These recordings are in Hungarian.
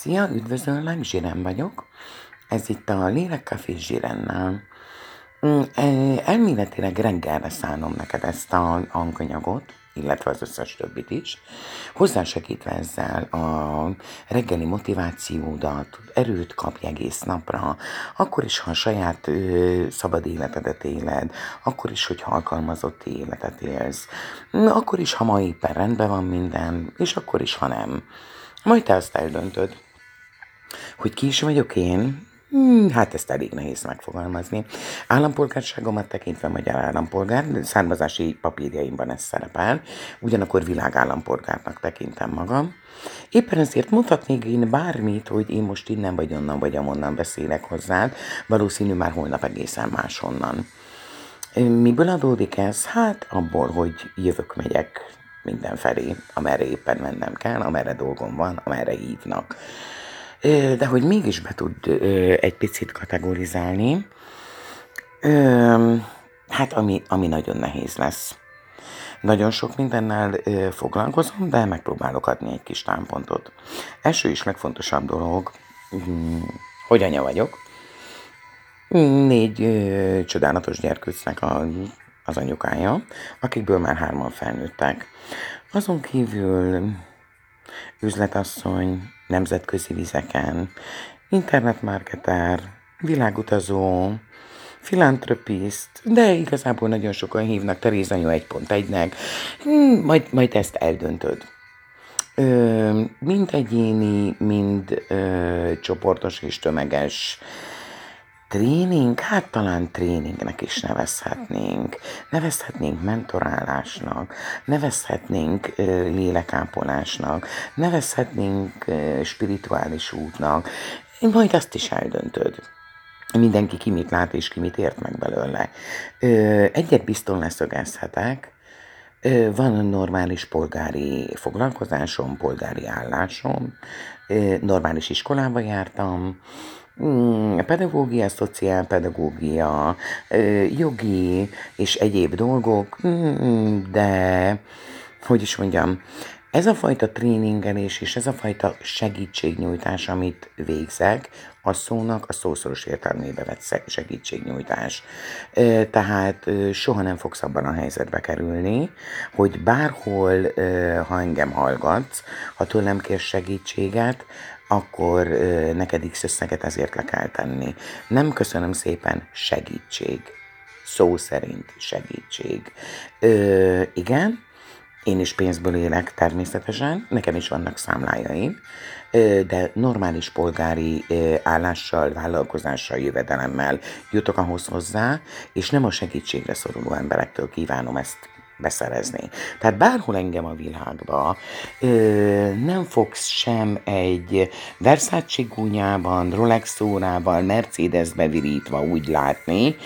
Szia, üdvözöllek, Zsiren vagyok. Ez itt a Lélekcafé Zsirennel. Mm, e, Elméletileg reggelre szánom neked ezt a hanganyagot, illetve az összes többit is, hozzásegítve ezzel a reggeli motivációdat, erőt kapj egész napra, akkor is, ha a saját ö, szabad életedet éled, akkor is, hogyha alkalmazott életet élsz, akkor is, ha ma éppen rendben van minden, és akkor is, ha nem. Majd te azt eldöntöd. Hogy ki is vagyok én? Hmm, hát ezt elég nehéz megfogalmazni. Állampolgárságomat tekintve magyar állampolgár, származási papírjaimban ez szerepel, ugyanakkor világállampolgárnak tekintem magam. Éppen ezért mondhatnék én bármit, hogy én most innen vagy onnan vagy amonnan beszélek hozzád, valószínű már holnap egészen máshonnan. Miből adódik ez? Hát abból, hogy jövök, megyek mindenfelé, amerre éppen mennem kell, amerre dolgom van, amerre hívnak de hogy mégis be tud egy picit kategorizálni, hát ami, ami nagyon nehéz lesz. Nagyon sok mindennel foglalkozom, de megpróbálok adni egy kis támpontot. Első és legfontosabb dolog, hm, hogy anya vagyok. Négy csodálatos gyerkőcnek a, az anyukája, akikből már hárman felnőttek. Azon kívül üzletasszony, nemzetközi vizeken, internetmarketer, világutazó, filantropiszt, de igazából nagyon sokan hívnak Teréza 1.1-nek, hmm, majd, majd ezt eldöntöd. Ö, mind egyéni, mind ö, csoportos és tömeges Tréning? Hát talán tréningnek is nevezhetnénk. Nevezhetnénk mentorálásnak, nevezhetnénk lélekápolásnak, nevezhetnénk spirituális útnak. Majd azt is eldöntöd. Mindenki ki mit lát és ki mit ért meg belőle. Egyet bizton leszögezhetek, van normális polgári foglalkozásom, polgári állásom, normális iskolába jártam, pedagógia, szociálpedagógia, jogi és egyéb dolgok, mm, de hogy is mondjam, ez a fajta tréningelés és ez a fajta segítségnyújtás, amit végzek, a szónak a szószoros értelmébe vett segítségnyújtás. Tehát soha nem fogsz abban a helyzetbe kerülni, hogy bárhol, ha engem hallgatsz, ha tőlem kérsz segítséget, akkor neked X összeget ezért le kell tenni. Nem köszönöm szépen, segítség. Szó szerint segítség. Ö, igen, én is pénzből élek természetesen, nekem is vannak számlájaim, de normális polgári állással, vállalkozással, jövedelemmel jutok ahhoz hozzá, és nem a segítségre szoruló emberektől kívánom ezt beszerezni. Tehát bárhol engem a világba ö, nem fogsz sem egy Versace gúnyában, Rolex órával, Mercedesbe virítva úgy látni,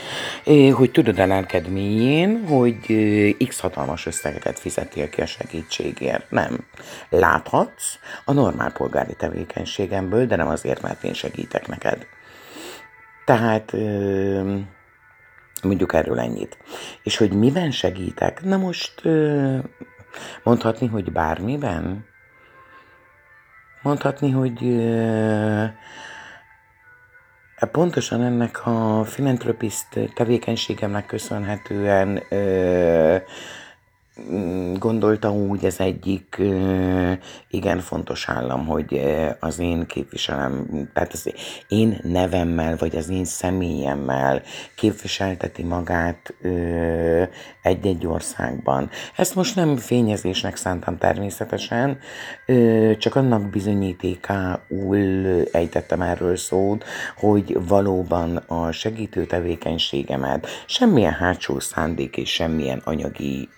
ö, hogy tudod a lelked mélyén, hogy ö, x hatalmas összegeket fizetél ki a segítségért. Nem. Láthatsz a normál polgári tevékenységemből, de nem azért, mert én segítek neked. Tehát ö, Mondjuk erről ennyit. És hogy miben segítek? Na most mondhatni, hogy bármiben? Mondhatni, hogy pontosan ennek a filantropiszt tevékenységemnek köszönhetően gondolta úgy ez egyik igen fontos állam, hogy az én képviselem, tehát az én nevemmel, vagy az én személyemmel képviselteti magát egy-egy országban. Ezt most nem fényezésnek szántam természetesen, csak annak bizonyítékául ejtettem erről szót, hogy valóban a segítő tevékenységemet semmilyen hátsó szándék és semmilyen anyagi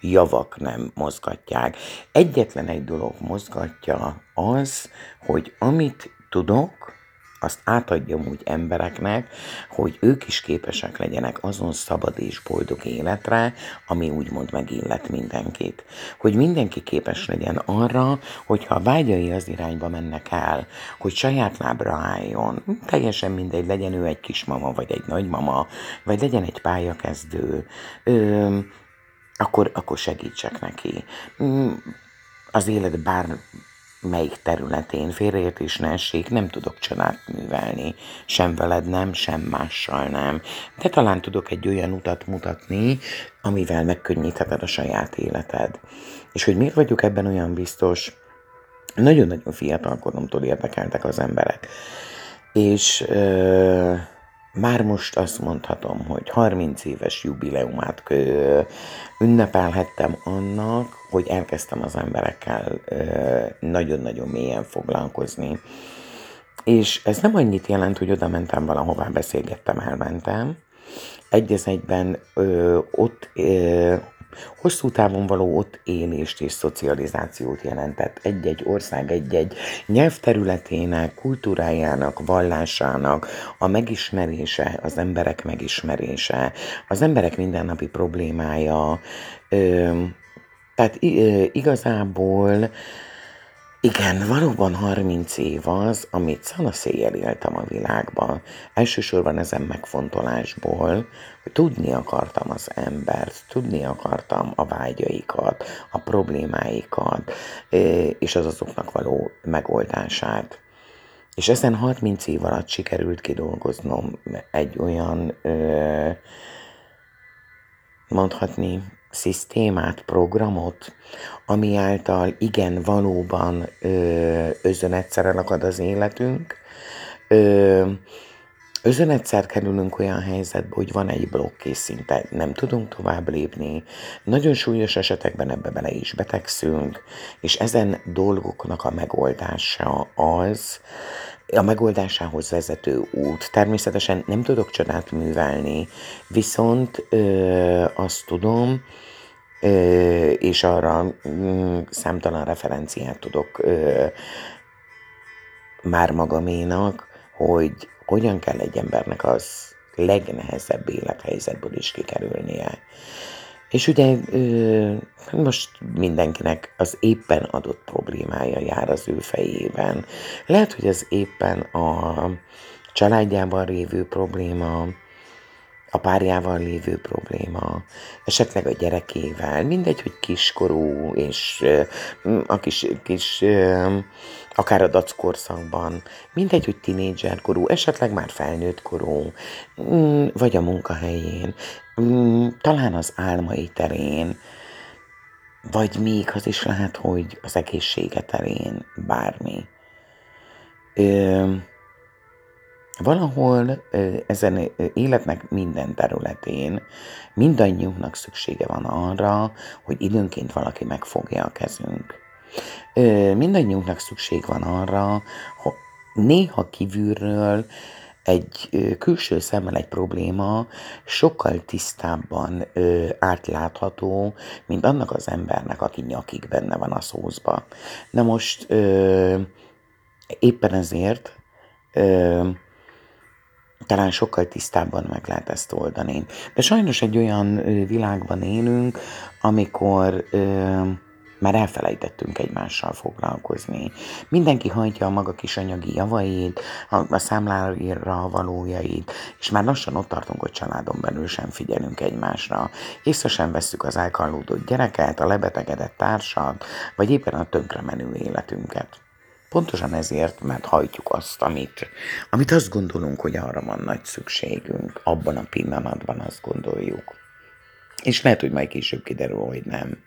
javak nem mozgatják. Egyetlen egy dolog mozgatja az, hogy amit tudok, azt átadjam úgy embereknek, hogy ők is képesek legyenek azon szabad és boldog életre, ami úgymond megillet mindenkit. Hogy mindenki képes legyen arra, hogyha a vágyai az irányba mennek el, hogy saját lábra álljon, teljesen mindegy, legyen ő egy kismama, vagy egy nagymama, vagy legyen egy pályakezdő, ö, akkor, akkor segítsek neki. Mm, az élet bár melyik területén félreértés ne essék, nem tudok csodát művelni. Sem veled nem, sem mással nem. De talán tudok egy olyan utat mutatni, amivel megkönnyítheted a saját életed. És hogy miért vagyok ebben olyan biztos, nagyon-nagyon fiatal koromtól érdekeltek az emberek. És ö, már most azt mondhatom, hogy 30 éves jubileumát ünnepelhettem annak, hogy elkezdtem az emberekkel nagyon-nagyon mélyen foglalkozni. És ez nem annyit jelent, hogy oda mentem valahová, beszélgettem, elmentem. Egy egyben ö, ott ö, hosszú távon való ott élést és szocializációt jelentett egy-egy ország, egy-egy nyelvterületének, kultúrájának, vallásának a megismerése, az emberek megismerése, az emberek mindennapi problémája. Ö, tehát igazából igen, valóban 30 év az, amit szanaszéjjel éltem a világban. Elsősorban ezen megfontolásból, hogy tudni akartam az embert, tudni akartam a vágyaikat, a problémáikat, és az azoknak való megoldását. És ezen 30 év alatt sikerült kidolgoznom egy olyan, mondhatni, szisztémát, programot, ami által igen, valóban ö, özönegyszer elakad az életünk, ö, Özönegyszer kerülünk olyan helyzetbe, hogy van egy blokk, és szinte nem tudunk tovább lépni. Nagyon súlyos esetekben ebbe bele is betegszünk, és ezen dolgoknak a megoldása az, a megoldásához vezető út. Természetesen nem tudok csodát művelni, viszont ö, azt tudom, ö, és arra ö, számtalan referenciát tudok ö, már magaménak, hogy hogyan kell egy embernek az legnehezebb élethelyzetből is kikerülnie. És ugye most mindenkinek az éppen adott problémája jár az ő fejében. Lehet, hogy az éppen a családjában lévő probléma, a párjával lévő probléma, esetleg a gyerekével, mindegy, hogy kiskorú, és a kis, kis akár a dackorszakban, mindegy, hogy tinédzserkorú, esetleg már felnőtt korú, mm, vagy a munkahelyén, mm, talán az álmai terén, vagy még az is lehet, hogy az egészsége terén, bármi. Ö, valahol ezen életnek minden területén mindannyiunknak szüksége van arra, hogy időnként valaki megfogja a kezünk. Mindannyiunknak szükség van arra, hogy néha kívülről egy külső szemmel egy probléma sokkal tisztábban ö, átlátható, mint annak az embernek, aki nyakig benne van a szózba. Na most ö, éppen ezért ö, talán sokkal tisztábban meg lehet ezt oldani. De sajnos egy olyan világban élünk, amikor ö, már elfelejtettünk egymással foglalkozni. Mindenki hagyja a maga kis anyagi javait, a, a számlára valójait, és már lassan ott tartunk, hogy családon belül sem figyelünk egymásra. Észre sem vesszük az elkallódott gyereket, a lebetegedett társat, vagy éppen a tönkre menő életünket. Pontosan ezért, mert hajtjuk azt, amit, amit azt gondolunk, hogy arra van nagy szükségünk. Abban a pillanatban azt gondoljuk. És lehet, hogy majd később kiderül, hogy nem.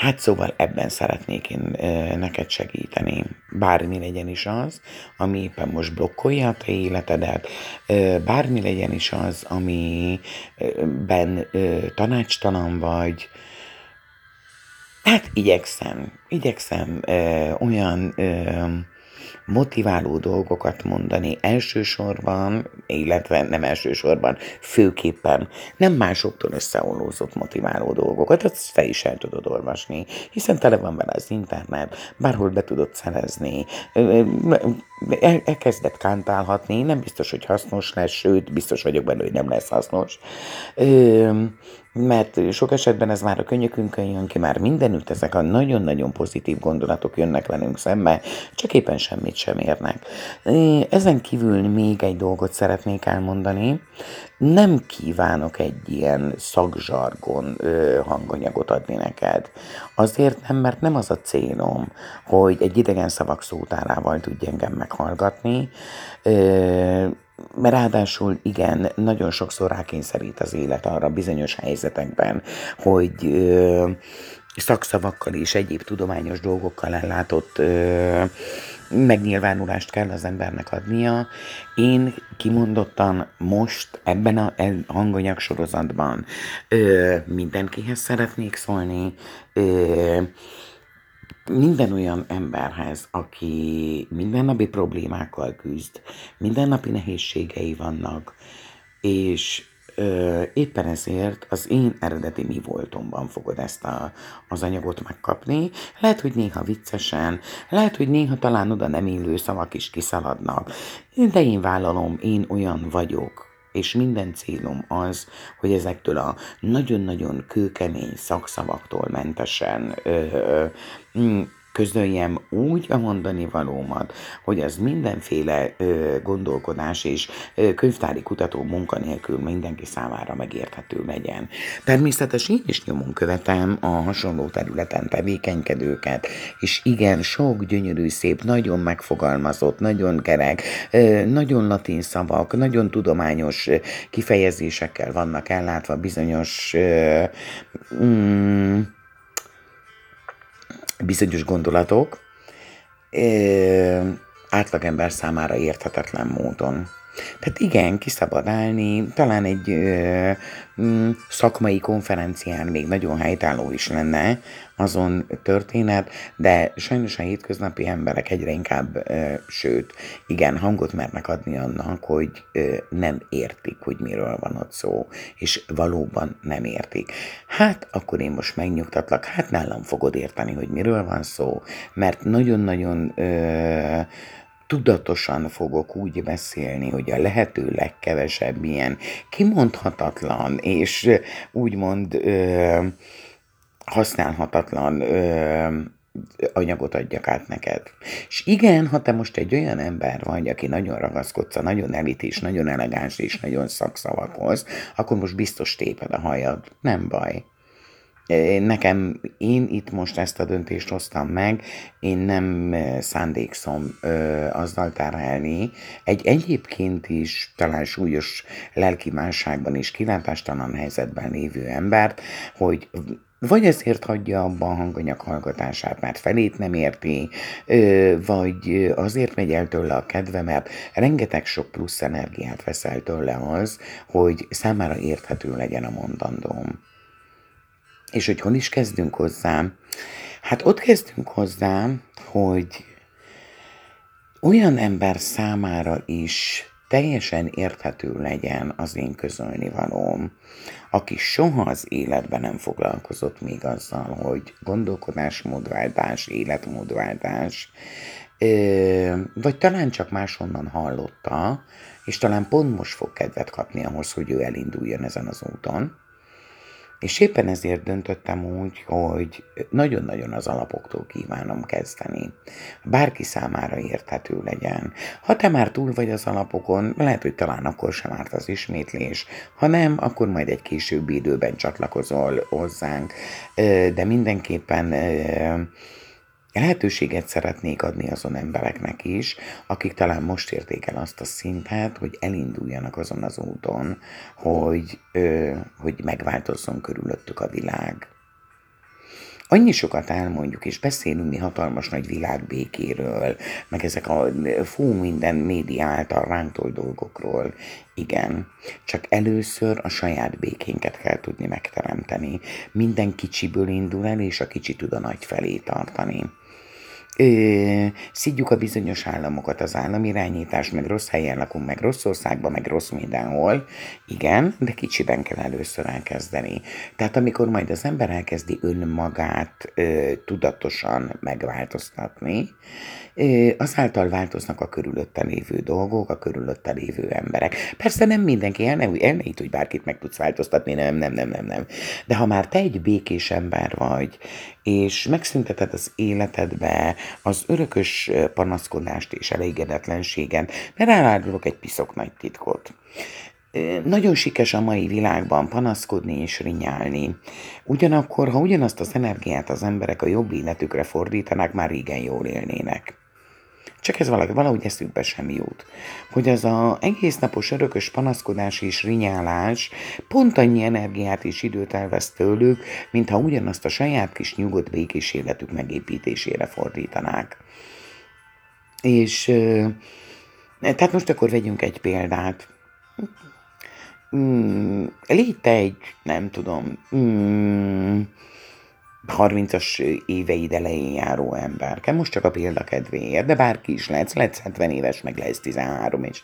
Hát szóval ebben szeretnék én neked segíteni. Bármi legyen is az, ami éppen most blokkolja a te életedet, bármi legyen is az, amiben tanácstalan vagy, hát igyekszem, igyekszem olyan motiváló dolgokat mondani elsősorban, illetve nem elsősorban, főképpen nem másoktól összeollózott motiváló dolgokat, azt te is el tudod olvasni, hiszen tele van vele az internet, bárhol be tudod szerezni, elkezdett kántálhatni, nem biztos, hogy hasznos lesz, sőt, biztos vagyok benne, hogy nem lesz hasznos. mert sok esetben ez már a könyökünkön jön ki, már mindenütt ezek a nagyon-nagyon pozitív gondolatok jönnek velünk szembe, csak éppen semmit sem érnek. Ezen kívül még egy dolgot szeretnék elmondani. Nem kívánok egy ilyen szakzsargon hanganyagot adni neked. Azért nem, mert nem az a célom, hogy egy idegen szavak szótárával tudj engem meghallgatni, mert ráadásul igen, nagyon sokszor rákényszerít az élet arra bizonyos helyzetekben, hogy szakszavakkal és egyéb tudományos dolgokkal ellátott megnyilvánulást kell az embernek adnia. Én kimondottan most ebben a hanganyag sorozatban mindenkihez szeretnék szólni, ö, minden olyan emberhez, aki mindennapi problémákkal küzd, mindennapi nehézségei vannak, és ö, éppen ezért az én eredeti mi voltomban fogod ezt a, az anyagot megkapni. Lehet, hogy néha viccesen, lehet, hogy néha talán oda nem illő szavak is kiszaladnak, de én vállalom, én olyan vagyok, és minden célom az, hogy ezektől a nagyon-nagyon kőkemény szakszavaktól mentesen ö, ö, mm, közöljem úgy a mondani valómat, hogy az mindenféle ö, gondolkodás és ö, könyvtári kutató munkanélkül mindenki számára megérthető legyen. Természetesen én is nyomon követem a hasonló területen tevékenykedőket, és igen, sok gyönyörű, szép, nagyon megfogalmazott, nagyon kerek, ö, nagyon latin szavak, nagyon tudományos kifejezésekkel vannak ellátva bizonyos ö, mm, bizonyos gondolatok átlagember számára érthetetlen módon. Tehát igen, ki szabad állni, talán egy ö, szakmai konferencián még nagyon helytálló is lenne azon történet, de sajnos a hétköznapi emberek egyre inkább, sőt, igen, hangot mernek adni annak, hogy nem értik, hogy miről van ott szó, és valóban nem értik. Hát, akkor én most megnyugtatlak, hát nálam fogod érteni, hogy miről van szó, mert nagyon-nagyon tudatosan fogok úgy beszélni, hogy a lehető legkevesebb ilyen kimondhatatlan és úgymond ö, használhatatlan ö, anyagot adjak át neked. És igen, ha te most egy olyan ember vagy, aki nagyon ragaszkodsz a nagyon elit nagyon elegáns és nagyon szakszavakhoz, akkor most biztos téped a hajad. Nem baj. Nekem, én itt most ezt a döntést hoztam meg, én nem szándékszom ö, azzal terhelni egy egyébként is talán súlyos lelki és kilátástalan helyzetben lévő embert, hogy vagy ezért hagyja abba a hanganyag hallgatását, mert felét nem érti, vagy azért megy el tőle a kedve, mert rengeteg sok plusz energiát veszel tőle az, hogy számára érthető legyen a mondandóm. És hogy hol is kezdünk hozzá? Hát ott kezdünk hozzá, hogy olyan ember számára is teljesen érthető legyen az én közölni valóm, aki soha az életben nem foglalkozott még azzal, hogy gondolkodásmódváltás, életmódváltás, vagy talán csak máshonnan hallotta, és talán pont most fog kedvet kapni ahhoz, hogy ő elinduljon ezen az úton, és éppen ezért döntöttem úgy, hogy nagyon-nagyon az alapoktól kívánom kezdeni. Bárki számára érthető legyen. Ha te már túl vagy az alapokon, lehet, hogy talán akkor sem árt az ismétlés. Ha nem, akkor majd egy későbbi időben csatlakozol hozzánk. De mindenképpen lehetőséget szeretnék adni azon embereknek is, akik talán most érték el azt a szintet, hogy elinduljanak azon az úton, hogy, ö, hogy megváltozzon körülöttük a világ. Annyi sokat elmondjuk, és beszélünk mi hatalmas nagy világbékéről, meg ezek a fú minden média által ránktól dolgokról. Igen, csak először a saját békénket kell tudni megteremteni. Minden kicsiből indul el, és a kicsi tud a nagy felé tartani. Ö, szidjuk a bizonyos államokat, az államirányítás, meg rossz helyen lakunk, meg rossz országban, meg rossz mindenhol. Igen, de kicsiben kell először elkezdeni. Tehát amikor majd az ember elkezdi önmagát ö, tudatosan megváltoztatni, ö, azáltal változnak a körülötte lévő dolgok, a körülötte lévő emberek. Persze nem mindenki, el ne, el ne itt, hogy bárkit meg tudsz változtatni, nem, nem, nem, nem, nem. De ha már te egy békés ember vagy, és megszünteted az életedbe az örökös panaszkodást és elégedetlenségen, mert elárulok egy piszok nagy titkot. Nagyon sikes a mai világban panaszkodni és rinyálni. Ugyanakkor, ha ugyanazt az energiát az emberek a jobb életükre fordítanák, már régen jól élnének. Csak ez valahogy, valahogy eszükbe sem jut. Hogy az a egész napos örökös panaszkodás és rinyálás pont annyi energiát és időt elvesz tőlük, mintha ugyanazt a saját kis nyugodt békés életük megépítésére fordítanák. És tehát most akkor vegyünk egy példát. Mm, légy te egy, nem tudom, mm, 30-as éveid elején járó ember. Most csak a példa kedvéért, de bárki is lehet, lehet 70 éves, meg lesz 13 és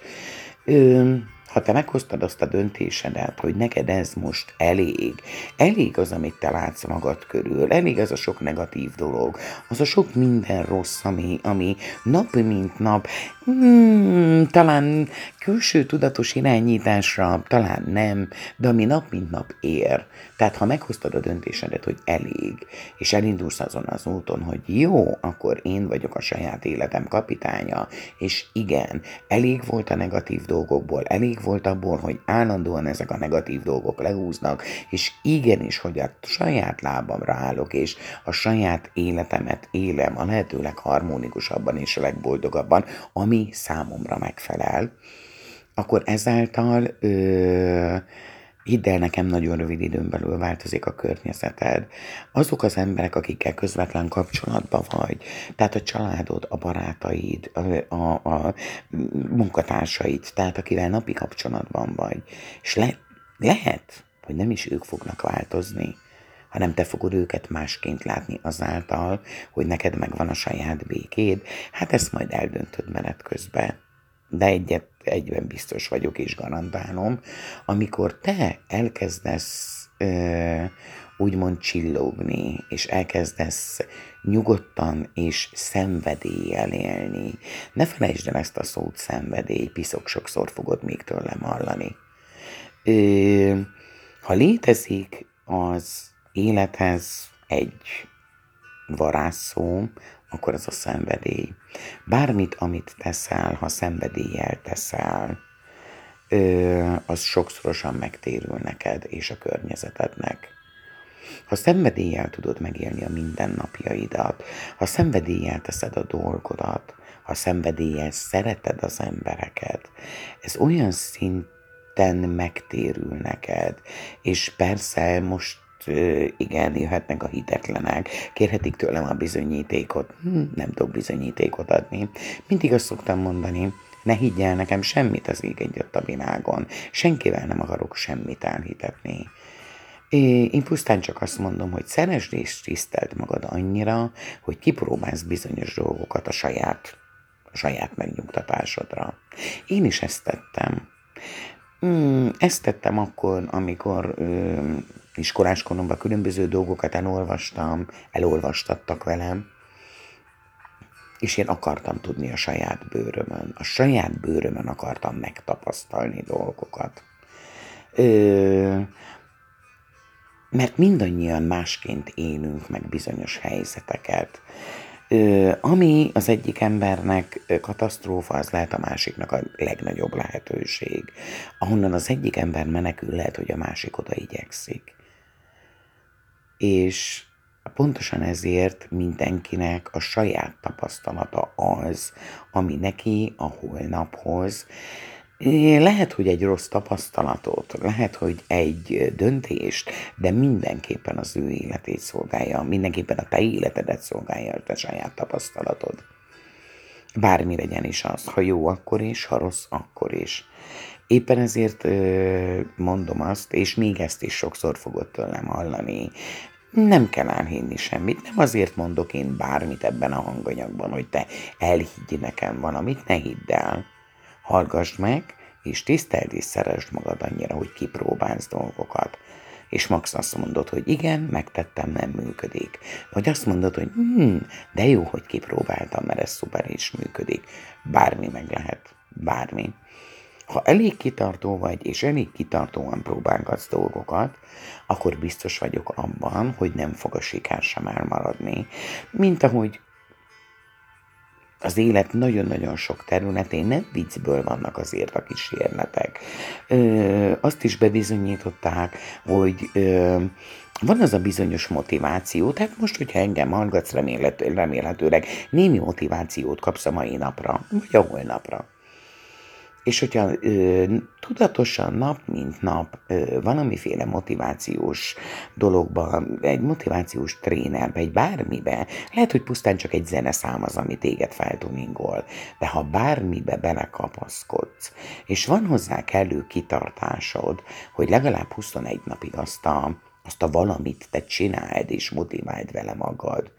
Ö, ha te meghoztad azt a döntésedet, hogy neked ez most elég, elég az, amit te látsz magad körül, elég az a sok negatív dolog, az a sok minden rossz, ami, ami nap mint nap, hmm, talán külső tudatos irányításra, talán nem, de ami nap mint nap ér. Tehát ha meghoztad a döntésedet, hogy elég, és elindulsz azon az úton, hogy jó, akkor én vagyok a saját életem kapitánya, és igen, elég volt a negatív dolgokból, elég volt abból, hogy állandóan ezek a negatív dolgok lehúznak, és igenis, hogy a saját lábamra állok, és a saját életemet élem a lehető legharmonikusabban és a legboldogabban, ami számomra megfelel, akkor ezáltal ö, Hidd el, nekem nagyon rövid időn belül változik a környezeted. Azok az emberek, akikkel közvetlen kapcsolatban vagy, tehát a családod, a barátaid, a, a, a munkatársaid, tehát akivel napi kapcsolatban vagy. És le, lehet, hogy nem is ők fognak változni, hanem te fogod őket másként látni azáltal, hogy neked megvan a saját békéd, hát ezt majd eldöntöd menet közben de egyet, egyben biztos vagyok és garantálom, amikor te elkezdesz ö, úgymond csillogni, és elkezdesz nyugodtan és szenvedéllyel élni. Ne felejtsd el ezt a szót szenvedély, piszok sokszor fogod még tőlem hallani. Ö, ha létezik az élethez egy varázsszó, akkor az a szenvedély. Bármit, amit teszel, ha szenvedéllyel teszel, az sokszorosan megtérül neked és a környezetednek. Ha szenvedéllyel tudod megélni a mindennapjaidat, ha szenvedéllyel teszed a dolgodat, ha szenvedéllyel szereted az embereket, ez olyan szinten megtérül neked, és persze most igen, jöhetnek a hitetlenek, kérhetik tőlem a bizonyítékot. Hm, nem tudok bizonyítékot adni. Mindig azt szoktam mondani, ne higgyel nekem semmit az ég egyött a világon. Senkivel nem akarok semmit elhitetni. Én pusztán csak azt mondom, hogy szeresd és tiszteld magad annyira, hogy kipróbálsz bizonyos dolgokat a saját, a saját megnyugtatásodra. Én is ezt tettem. Hmm, ezt tettem akkor, amikor ö, iskolás koromban különböző dolgokat elolvastam, elolvastattak velem, és én akartam tudni a saját bőrömön. A saját bőrömön akartam megtapasztalni dolgokat. Ö, mert mindannyian másként élünk meg bizonyos helyzeteket. Ö, ami az egyik embernek katasztrófa, az lehet a másiknak a legnagyobb lehetőség. Ahonnan az egyik ember menekül, lehet, hogy a másik oda igyekszik. És pontosan ezért mindenkinek a saját tapasztalata az, ami neki a holnaphoz lehet, hogy egy rossz tapasztalatot, lehet, hogy egy döntést, de mindenképpen az ő életét szolgálja, mindenképpen a te életedet szolgálja a te saját tapasztalatod. Bármi legyen is az, ha jó, akkor is, ha rossz, akkor is. Éppen ezért mondom azt, és még ezt is sokszor fogod tőlem hallani, Nem kell elhinni semmit, nem azért mondok én bármit ebben a hanganyagban, hogy te elhiggy nekem valamit, ne hidd el. Hallgassd meg, és tiszteld és szeresd magad annyira, hogy kipróbálsz dolgokat. És Max azt mondod, hogy igen, megtettem, nem működik. Vagy azt mondod, hogy hm, de jó, hogy kipróbáltam, mert ez szuper is működik. Bármi meg lehet. Bármi. Ha elég kitartó vagy, és elég kitartóan próbálgatsz dolgokat, akkor biztos vagyok abban, hogy nem fog a siker sem elmaradni. Mint ahogy az élet nagyon-nagyon sok területén nem viccből vannak azért a kísérletek. Ö, azt is bebizonyították, hogy ö, van az a bizonyos motiváció, tehát most, hogyha engem hallgatsz, remélhetőleg némi motivációt kapsz a mai napra, vagy a holnapra és hogyha ö, tudatosan nap mint nap ö, valamiféle motivációs dologban, egy motivációs trénerbe, egy bármibe, lehet, hogy pusztán csak egy zeneszám az, ami téged feltuningol, de ha bármibe belekapaszkodsz, és van hozzá kellő kitartásod, hogy legalább 21 napig azt a, azt a valamit te csináld és motiváld vele magad,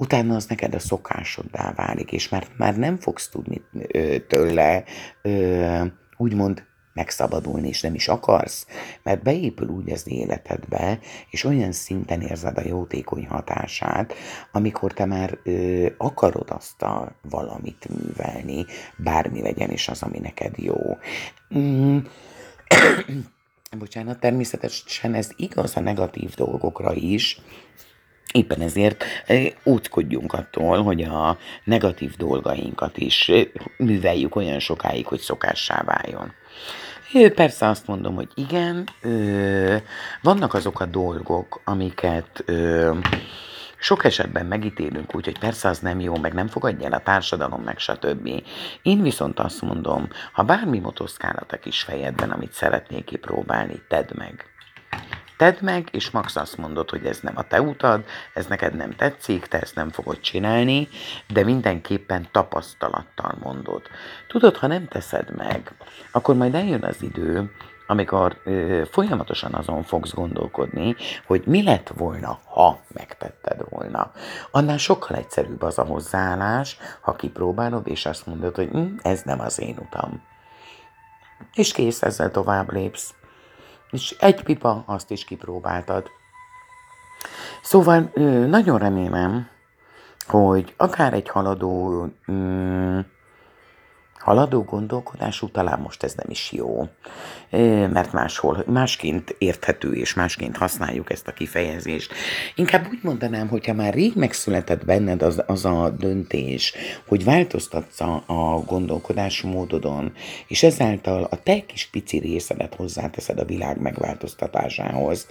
utána az neked a szokásoddá válik, és már, már nem fogsz tudni ö, tőle ö, úgymond megszabadulni, és nem is akarsz, mert beépül úgy az életedbe, és olyan szinten érzed a jótékony hatását, amikor te már ö, akarod azt a valamit művelni, bármi legyen is az, ami neked jó. Mm. Bocsánat, természetesen ez igaz a negatív dolgokra is, Éppen ezért óckodjunk attól, hogy a negatív dolgainkat is műveljük olyan sokáig, hogy szokássá váljon. Persze azt mondom, hogy igen, vannak azok a dolgok, amiket sok esetben megítélünk úgy, hogy persze az nem jó, meg nem fogadja el a társadalom, meg stb. Én viszont azt mondom, ha bármi motoszkálat a kis fejedben, amit szeretnék kipróbálni, tedd meg. Tedd meg, és Max azt mondod, hogy ez nem a te utad, ez neked nem tetszik, te ezt nem fogod csinálni, de mindenképpen tapasztalattal mondod. Tudod, ha nem teszed meg, akkor majd eljön az idő, amikor ö, folyamatosan azon fogsz gondolkodni, hogy mi lett volna, ha megtetted volna. Annál sokkal egyszerűbb az a hozzáállás, ha kipróbálod, és azt mondod, hogy hm, ez nem az én utam. És kész, ezzel tovább lépsz és egy pipa, azt is kipróbáltad. Szóval nagyon remélem, hogy akár egy haladó, mm, haladó gondolkodású, talán most ez nem is jó, mert máshol másként érthető és másként használjuk ezt a kifejezést. Inkább úgy mondanám, hogyha már rég megszületett benned az, az a döntés, hogy változtatsz a, a gondolkodásmódodon, és ezáltal a te kis pici részedet hozzáteszed a világ megváltoztatásához,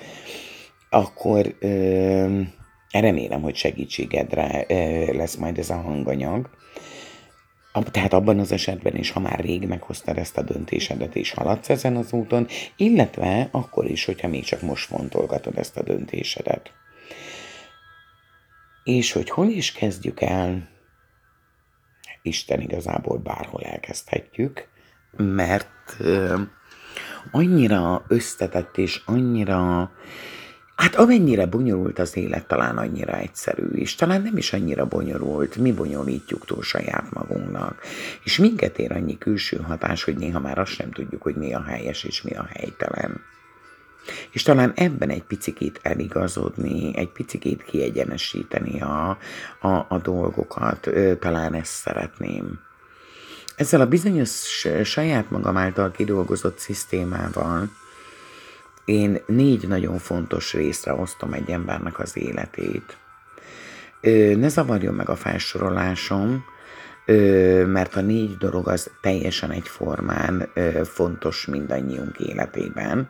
akkor ö, remélem, hogy segítségedre ö, lesz majd ez a hanganyag tehát abban az esetben is, ha már rég meghoztad ezt a döntésedet és haladsz ezen az úton, illetve akkor is, hogyha még csak most fontolgatod ezt a döntésedet. És hogy hol is kezdjük el, Isten igazából bárhol elkezdhetjük, mert annyira összetett és annyira Hát amennyire bonyolult az élet, talán annyira egyszerű, és talán nem is annyira bonyolult, mi bonyolítjuk túl saját magunknak. És minket ér annyi külső hatás, hogy néha már azt sem tudjuk, hogy mi a helyes és mi a helytelen. És talán ebben egy picikét eligazodni, egy picikét kiegyenesíteni a, a, a dolgokat, talán ezt szeretném. Ezzel a bizonyos saját magam által kidolgozott szisztémával, én négy nagyon fontos részre osztom egy embernek az életét. Ne zavarjon meg a felsorolásom, mert a négy dolog az teljesen egyformán fontos mindannyiunk életében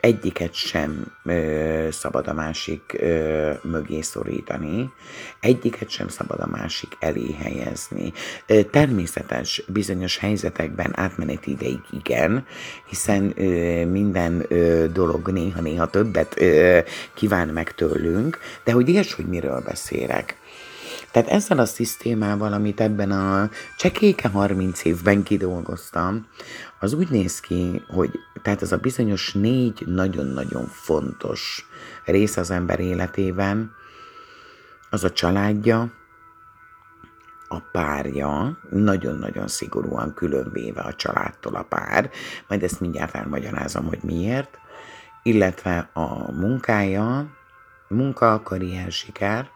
egyiket sem szabad a másik mögé szorítani, egyiket sem szabad a másik elé helyezni. Természetes bizonyos helyzetekben átmeneti ideig igen, hiszen minden dolog néha-néha többet kíván meg tőlünk, de hogy érts, hogy miről beszélek Tehát ezzel a szisztémával, amit ebben a csekéke 30 évben kidolgoztam, az úgy néz ki, hogy tehát ez a bizonyos négy nagyon-nagyon fontos rész az ember életében, az a családja, a párja, nagyon-nagyon szigorúan különvéve a családtól a pár, majd ezt mindjárt elmagyarázom, hogy miért, illetve a munkája, munka, karrier, siker,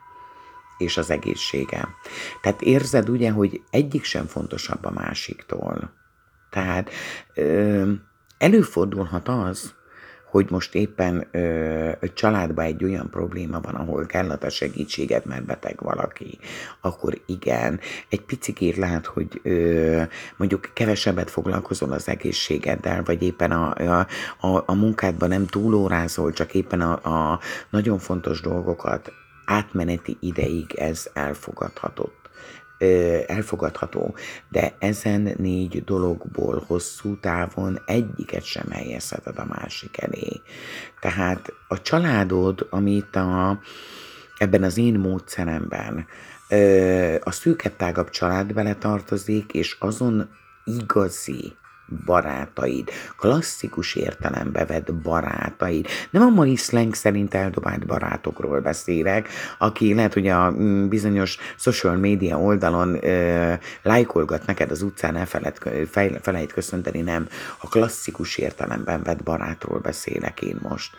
és az egészsége. Tehát érzed ugye, hogy egyik sem fontosabb a másiktól. Tehát ö, előfordulhat az, hogy most éppen ö, családban egy olyan probléma van, ahol kell a segítséget, mert beteg valaki, akkor igen, egy picikét lehet, hogy ö, mondjuk kevesebbet foglalkozol az egészségeddel, vagy éppen a, a, a, a munkádban nem túlórázol, csak éppen a, a nagyon fontos dolgokat átmeneti ideig ez elfogadhatott elfogadható, de ezen négy dologból hosszú távon egyiket sem helyezheted a másik elé. Tehát a családod, amit a, ebben az én módszeremben a szűkebb tágabb család bele tartozik, és azon igazi barátaid, klasszikus értelembe vett barátaid. Nem a mai slang szerint eldobált barátokról beszélek, aki lehet, hogy a mm, bizonyos social media oldalon lájkolgat neked az utcán, elfeled, felejt köszönteni, nem. A klasszikus értelemben vett barátról beszélek én most.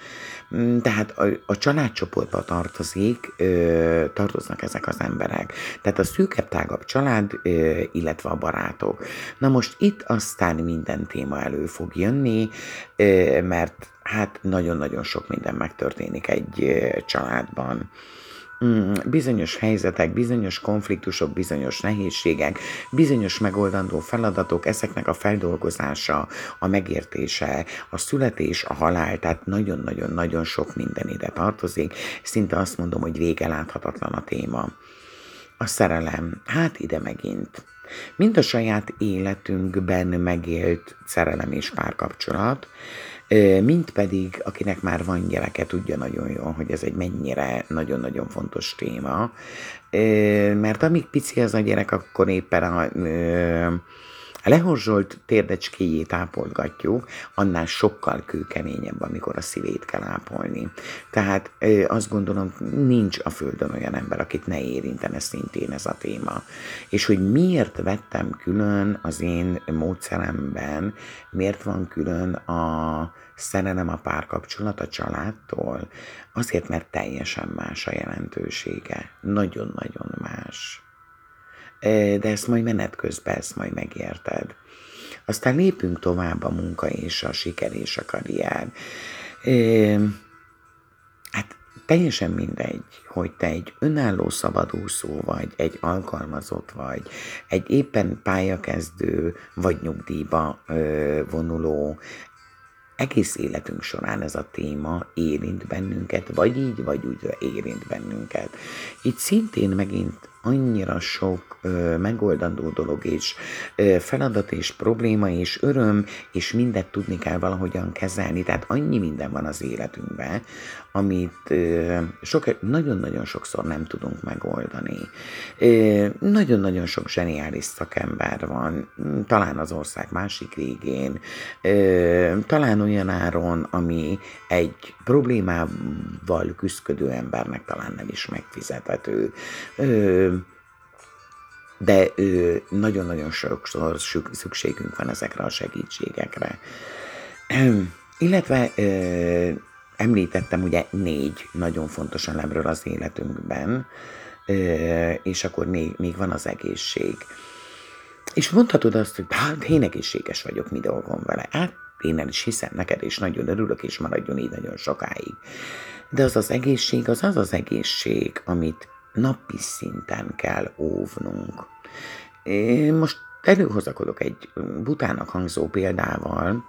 Mm, tehát a, a családcsoportba tartozik, ö, tartoznak ezek az emberek. Tehát a szűkebb, tágabb család, ö, illetve a barátok. Na most itt aztán minden téma elő fog jönni, ö, mert hát nagyon-nagyon sok minden megtörténik egy családban. Mm, bizonyos helyzetek, bizonyos konfliktusok, bizonyos nehézségek, bizonyos megoldandó feladatok, ezeknek a feldolgozása, a megértése, a születés, a halál, tehát nagyon-nagyon-nagyon sok minden ide tartozik. Szinte azt mondom, hogy vége láthatatlan a téma. A szerelem, hát ide megint. Mind a saját életünkben megélt szerelem és párkapcsolat, mint pedig, akinek már van gyereke, tudja nagyon jól, hogy ez egy mennyire nagyon-nagyon fontos téma, mert amíg pici az a gyerek, akkor éppen a a lehorzsolt térdecskéjét ápolgatjuk, annál sokkal kőkeményebb, amikor a szívét kell ápolni. Tehát azt gondolom, nincs a Földön olyan ember, akit ne érintene szintén ez a téma. És hogy miért vettem külön az én módszeremben, miért van külön a szerelem a párkapcsolat a családtól, azért, mert teljesen más a jelentősége. Nagyon-nagyon más de ezt majd menet közben, ezt majd megérted. Aztán lépünk tovább a munka és a siker és a karrier. Hát teljesen mindegy, hogy te egy önálló szabadúszó vagy, egy alkalmazott vagy, egy éppen pályakezdő vagy nyugdíjba vonuló, egész életünk során ez a téma érint bennünket, vagy így, vagy úgy érint bennünket. Itt szintén megint annyira sok ö, megoldandó dolog és ö, feladat és probléma és öröm, és mindet tudni kell valahogyan kezelni. Tehát annyi minden van az életünkben, amit ö, sok, nagyon-nagyon sokszor nem tudunk megoldani. Ö, nagyon-nagyon sok zseniális szakember van, talán az ország másik végén, ö, talán olyan áron, ami egy problémával küzdködő embernek talán nem is megfizethető. Ö, de nagyon-nagyon sokszor szükségünk van ezekre a segítségekre. Illetve ö, említettem ugye négy nagyon fontos elemről az életünkben, ö, és akkor még, még van az egészség. És mondhatod azt, hogy hát én egészséges vagyok, mi dolgom vele. Hát én el is hiszem neked, és nagyon örülök, és maradjon így nagyon sokáig. De az az egészség, az az az egészség, amit napi szinten kell óvnunk. Én most előhozakodok egy butának hangzó példával.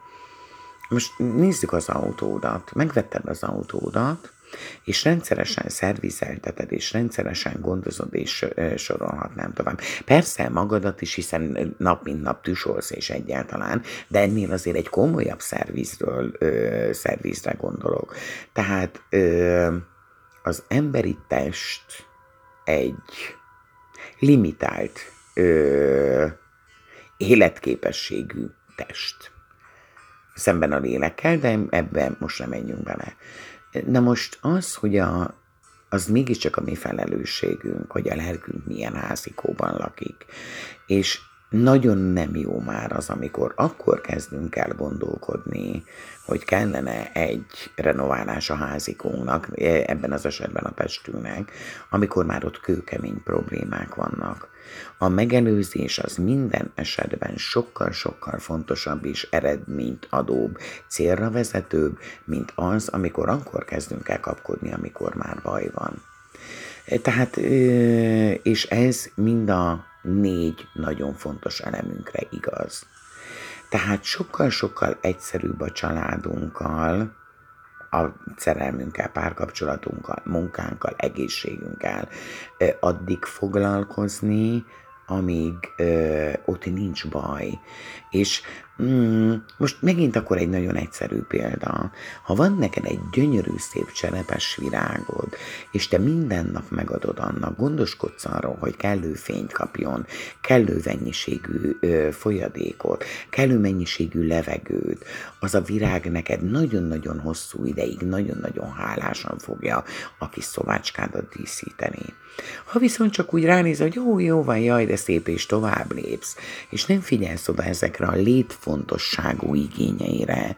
Most nézzük az autódat. Megvetted az autódat, és rendszeresen szervizelteted, és rendszeresen gondozod, és sorolhatnám tovább. Persze magadat is, hiszen nap mint nap tüsolsz, és egyáltalán, de ennél azért egy komolyabb szervizről, ö, szervizre gondolok. Tehát ö, az emberi test egy limitált ö, életképességű test. Szemben a lélekkel, de ebben most nem menjünk bele. Na most az, hogy a, az mégiscsak a mi felelősségünk, hogy a lelkünk milyen házikóban lakik. És nagyon nem jó már az, amikor akkor kezdünk el gondolkodni, hogy kellene egy renoválás a házikónak, e, ebben az esetben a testünknek, amikor már ott kőkemény problémák vannak. A megelőzés az minden esetben sokkal-sokkal fontosabb és eredményt adóbb, célra vezetőbb, mint az, amikor akkor kezdünk el kapkodni, amikor már baj van. E, tehát, és ez mind a négy nagyon fontos elemünkre igaz. Tehát sokkal-sokkal egyszerűbb a családunkkal, a szerelmünkkel, párkapcsolatunkkal, munkánkkal, egészségünkkel addig foglalkozni, amíg ö, ott nincs baj. És mm, most megint akkor egy nagyon egyszerű példa. Ha van neked egy gyönyörű, szép cserepes virágod, és te minden nap megadod annak, gondoskodsz arról, hogy kellő fényt kapjon, kellő mennyiségű ö, folyadékot, kellő mennyiségű levegőt, az a virág neked nagyon-nagyon hosszú ideig, nagyon-nagyon hálásan fogja a kis szovácskádat díszíteni. Ha viszont csak úgy ránéz, hogy jó, jó van, jaj, de szép, és tovább lépsz, és nem figyelsz oda ezekre a létfontosságú igényeire,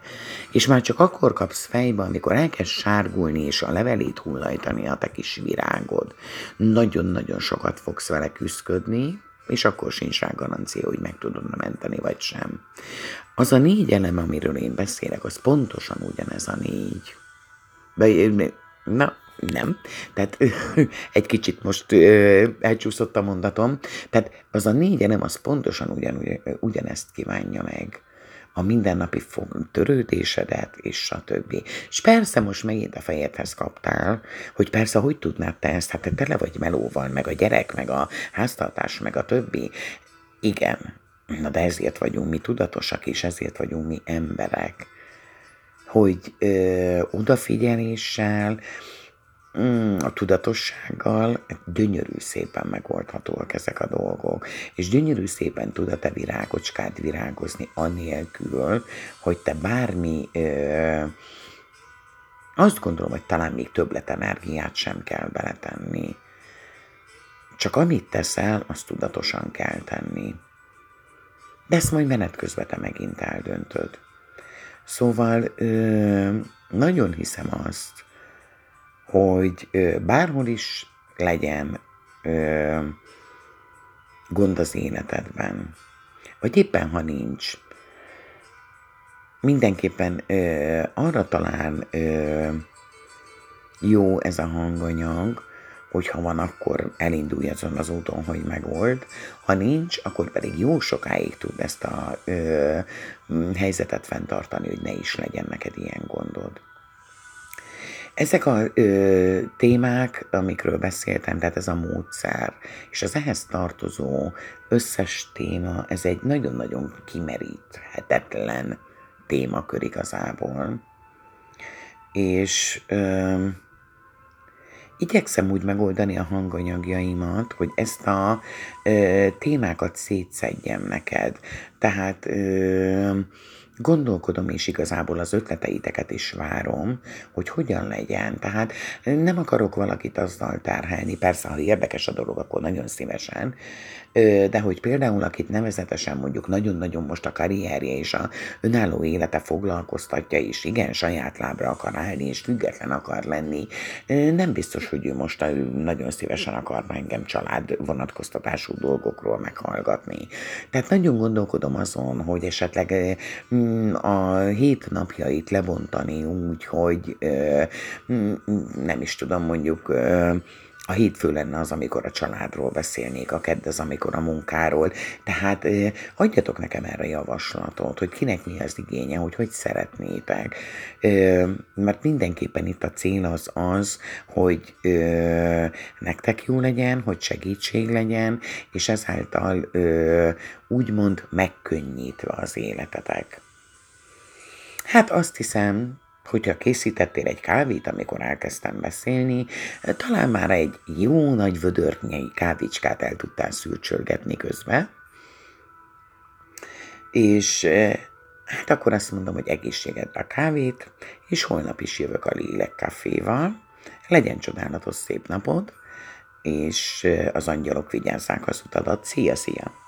és már csak akkor kapsz fejbe, amikor elkezd sárgulni, és a levelét hullajtani a te kis virágod. Nagyon-nagyon sokat fogsz vele küzdködni, és akkor sincs rá garancia, hogy meg tudod menteni, vagy sem. Az a négy elem, amiről én beszélek, az pontosan ugyanez a négy. Na, nem. Tehát egy kicsit most elcsúszott a mondatom. Tehát az a négy nem, az pontosan ugyan, ugyanezt kívánja meg a mindennapi törődésedet, és stb. És persze most megint a fejedhez kaptál, hogy persze, hogy tudnád te ezt, hát te tele vagy melóval, meg a gyerek, meg a háztartás, meg a többi. Igen, na de ezért vagyunk mi tudatosak, és ezért vagyunk mi emberek, hogy ö, odafigyeléssel, mm, a tudatossággal gyönyörű szépen megoldhatóak ezek a dolgok. És gyönyörű szépen tud a te virágocskád virágozni anélkül, hogy te bármi ö, azt gondolom, hogy talán még többlet energiát sem kell beletenni. Csak amit teszel, azt tudatosan kell tenni. De ezt majd menet közben te megint eldöntöd. Szóval ö, nagyon hiszem azt, hogy bárhol is legyen gond az életedben, vagy éppen ha nincs, mindenképpen arra talán jó ez a hanganyag, hogyha van, akkor elindulj azon az úton, hogy megold. Ha nincs, akkor pedig jó sokáig tud ezt a ö, helyzetet fenntartani, hogy ne is legyen neked ilyen gondod. Ezek a ö, témák, amikről beszéltem, tehát ez a módszer, és az ehhez tartozó összes téma, ez egy nagyon-nagyon kimeríthetetlen témakör igazából. És ö, igyekszem úgy megoldani a hanganyagjaimat, hogy ezt a ö, témákat szétszedjem neked. Tehát ö, gondolkodom, és igazából az ötleteiteket is várom, hogy hogyan legyen. Tehát nem akarok valakit azzal terhelni, persze, ha érdekes a dolog, akkor nagyon szívesen, de hogy például akit nevezetesen mondjuk nagyon-nagyon most a karrierje és a önálló élete foglalkoztatja, és igen, saját lábra akar állni, és független akar lenni, nem biztos, hogy ő most nagyon szívesen akarna engem család vonatkoztatású dolgokról meghallgatni. Tehát nagyon gondolkodom azon, hogy esetleg mm, a hét napjait lebontani úgy, hogy mm, nem is tudom, mondjuk a hétfő lenne az, amikor a családról beszélnék, a kedd az, amikor a munkáról. Tehát adjatok nekem erre javaslatot, hogy kinek mi az igénye, hogy hogy szeretnétek. Mert mindenképpen itt a cél az az, hogy nektek jó legyen, hogy segítség legyen, és ezáltal úgymond megkönnyítve az életetek. Hát azt hiszem, hogyha készítettél egy kávét, amikor elkezdtem beszélni, talán már egy jó nagy vödörnyei kávicskát el tudtál szürcsölgetni közben, és hát akkor azt mondom, hogy egészségedre a kávét, és holnap is jövök a Lélek Caféval. Legyen csodálatos szép napod, és az angyalok vigyázzák az utadat. Szia, szia!